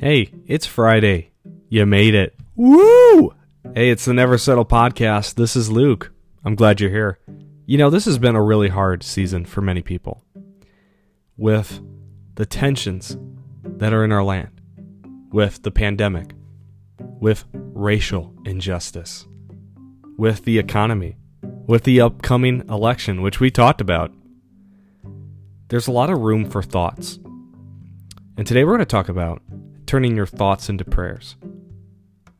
Hey, it's Friday. You made it. Woo! Hey, it's the Never Settle podcast. This is Luke. I'm glad you're here. You know, this has been a really hard season for many people with the tensions that are in our land, with the pandemic, with racial injustice, with the economy, with the upcoming election, which we talked about. There's a lot of room for thoughts. And today we're going to talk about turning your thoughts into prayers.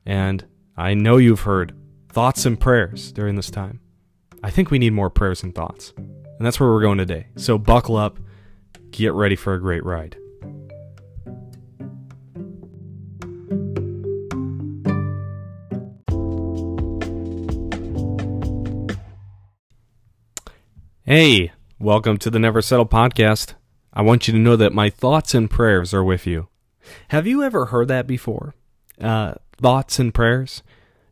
And I know you've heard thoughts and prayers during this time. I think we need more prayers and thoughts. And that's where we're going today. So buckle up, get ready for a great ride. Hey, welcome to the Never Settle podcast. I want you to know that my thoughts and prayers are with you. Have you ever heard that before? Uh, thoughts and prayers?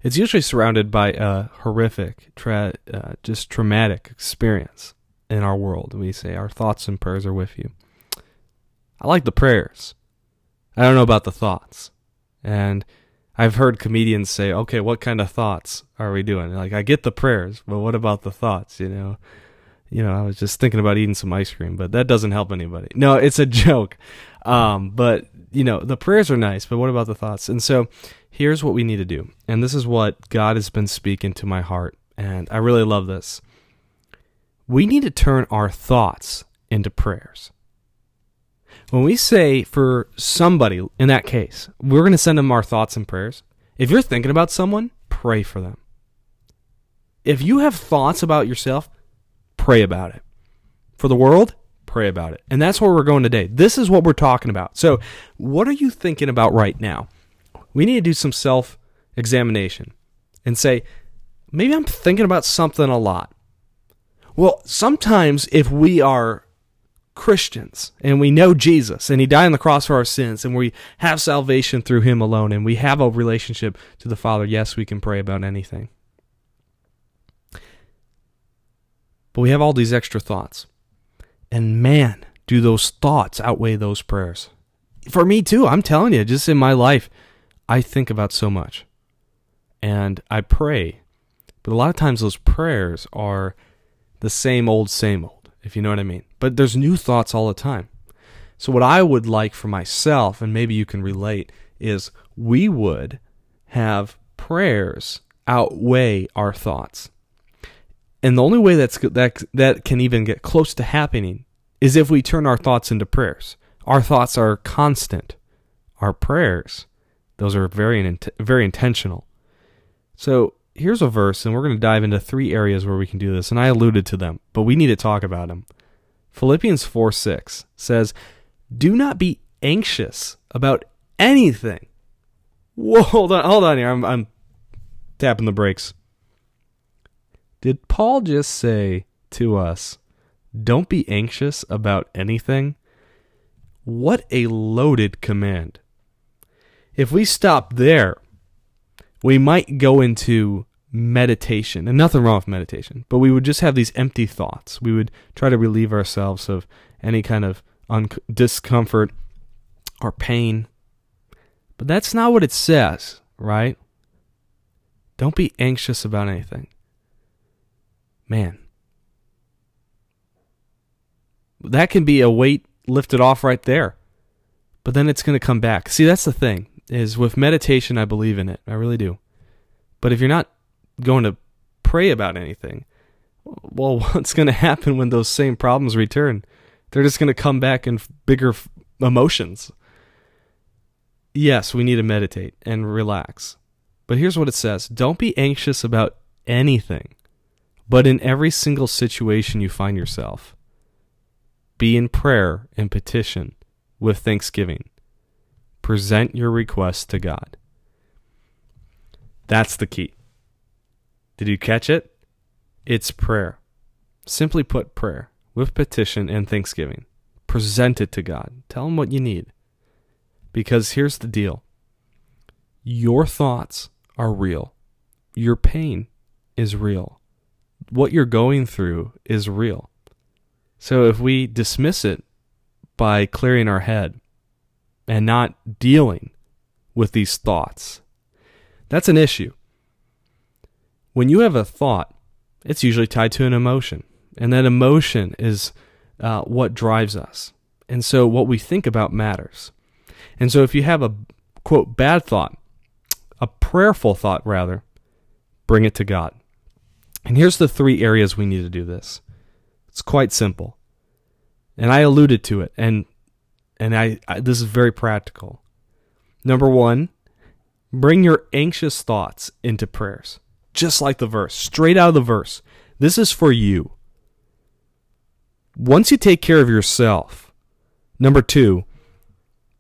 It's usually surrounded by a horrific, tra- uh, just traumatic experience in our world. We say our thoughts and prayers are with you. I like the prayers. I don't know about the thoughts. And I've heard comedians say, okay, what kind of thoughts are we doing? Like, I get the prayers, but what about the thoughts, you know? You know, I was just thinking about eating some ice cream, but that doesn't help anybody. No, it's a joke. Um, but you know, the prayers are nice, but what about the thoughts? And so here's what we need to do. And this is what God has been speaking to my heart. And I really love this. We need to turn our thoughts into prayers. When we say for somebody in that case, we're going to send them our thoughts and prayers. If you're thinking about someone, pray for them. If you have thoughts about yourself, pray about it. For the world, pray about it. And that's where we're going today. This is what we're talking about. So, what are you thinking about right now? We need to do some self examination and say, maybe I'm thinking about something a lot. Well, sometimes if we are Christians and we know Jesus and He died on the cross for our sins and we have salvation through Him alone and we have a relationship to the Father, yes, we can pray about anything. But we have all these extra thoughts. And man, do those thoughts outweigh those prayers. For me too, I'm telling you, just in my life, I think about so much. And I pray. But a lot of times those prayers are the same old, same old, if you know what I mean. But there's new thoughts all the time. So, what I would like for myself, and maybe you can relate, is we would have prayers outweigh our thoughts. And the only way that's that that can even get close to happening is if we turn our thoughts into prayers. Our thoughts are constant. Our prayers, those are very very intentional. So here's a verse, and we're going to dive into three areas where we can do this. And I alluded to them, but we need to talk about them. Philippians 4 6 says, Do not be anxious about anything. Whoa, hold on, hold on here. I'm, I'm tapping the brakes. Did Paul just say to us, don't be anxious about anything? What a loaded command. If we stop there, we might go into meditation, and nothing wrong with meditation, but we would just have these empty thoughts. We would try to relieve ourselves of any kind of un- discomfort or pain. But that's not what it says, right? Don't be anxious about anything man, that can be a weight lifted off right there. But then it's going to come back. See, that's the thing is with meditation, I believe in it. I really do. But if you're not going to pray about anything, well, what's going to happen when those same problems return? They're just going to come back in bigger emotions. Yes, we need to meditate and relax. But here's what it says Don't be anxious about anything, but in every single situation you find yourself, be in prayer and petition with thanksgiving. Present your requests to God. That's the key. Did you catch it? It's prayer. Simply put, prayer with petition and thanksgiving. Present it to God. Tell Him what you need. Because here's the deal your thoughts are real, your pain is real what you're going through is real. So if we dismiss it by clearing our head and not dealing with these thoughts. That's an issue. When you have a thought, it's usually tied to an emotion, and that emotion is uh, what drives us. And so what we think about matters. And so if you have a quote bad thought, a prayerful thought rather, bring it to God. And here's the three areas we need to do this. It's quite simple. And I alluded to it and and I, I this is very practical. Number 1, bring your anxious thoughts into prayers. Just like the verse, straight out of the verse. This is for you. Once you take care of yourself, number 2,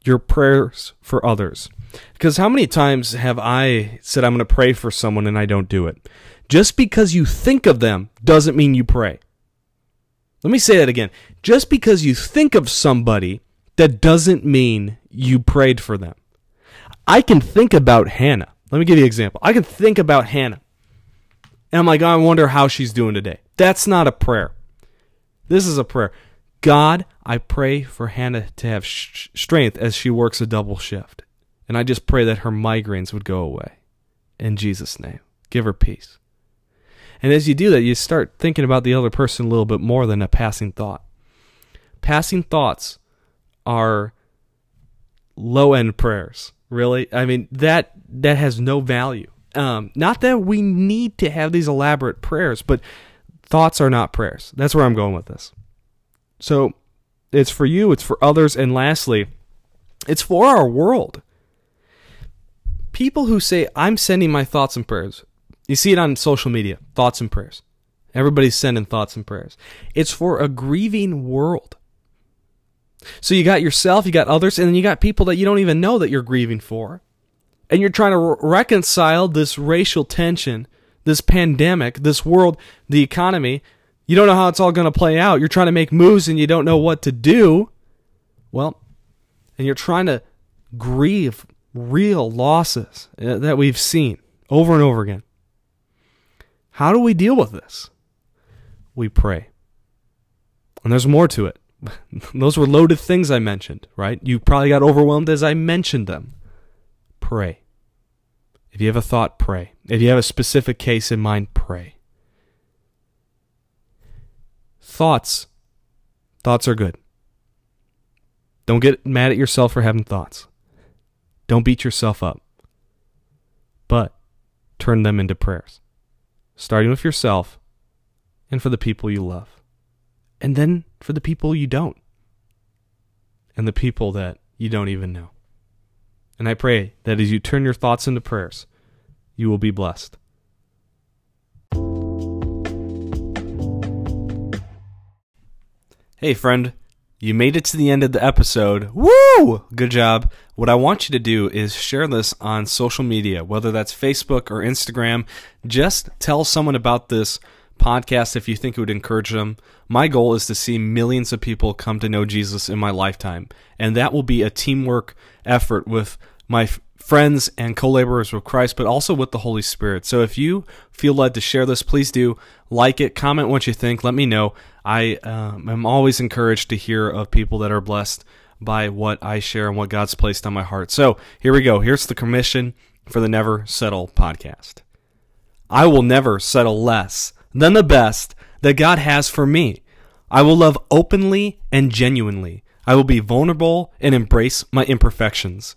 your prayers for others. Because how many times have I said I'm going to pray for someone and I don't do it? Just because you think of them doesn't mean you pray. Let me say that again. Just because you think of somebody, that doesn't mean you prayed for them. I can think about Hannah. Let me give you an example. I can think about Hannah. And I'm like, oh, I wonder how she's doing today. That's not a prayer. This is a prayer. God, I pray for Hannah to have sh- strength as she works a double shift. And I just pray that her migraines would go away. In Jesus' name. Give her peace. And as you do that, you start thinking about the other person a little bit more than a passing thought. Passing thoughts are low end prayers. Really? I mean, that that has no value. Um, not that we need to have these elaborate prayers, but thoughts are not prayers. That's where I'm going with this. So it's for you, it's for others, and lastly, it's for our world. People who say, I'm sending my thoughts and prayers, you see it on social media thoughts and prayers. Everybody's sending thoughts and prayers. It's for a grieving world. So you got yourself, you got others, and then you got people that you don't even know that you're grieving for. And you're trying to re- reconcile this racial tension, this pandemic, this world, the economy. You don't know how it's all going to play out. You're trying to make moves and you don't know what to do. Well, and you're trying to grieve real losses uh, that we've seen over and over again. How do we deal with this? We pray. And there's more to it. Those were loaded things I mentioned, right? You probably got overwhelmed as I mentioned them. Pray. If you have a thought, pray. If you have a specific case in mind, pray. Thoughts. Thoughts are good. Don't get mad at yourself for having thoughts. Don't beat yourself up. But turn them into prayers starting with yourself and for the people you love. And then for the people you don't. And the people that you don't even know. And I pray that as you turn your thoughts into prayers, you will be blessed. Hey, friend. You made it to the end of the episode. Woo! Good job. What I want you to do is share this on social media, whether that's Facebook or Instagram. Just tell someone about this podcast if you think it would encourage them. My goal is to see millions of people come to know Jesus in my lifetime, and that will be a teamwork effort with my friends and co-laborers with Christ, but also with the Holy Spirit. So if you feel led to share this, please do like it, comment what you think, let me know. I um, am always encouraged to hear of people that are blessed by what I share and what God's placed on my heart. So here we go. Here's the commission for the Never Settle podcast. I will never settle less than the best that God has for me. I will love openly and genuinely. I will be vulnerable and embrace my imperfections.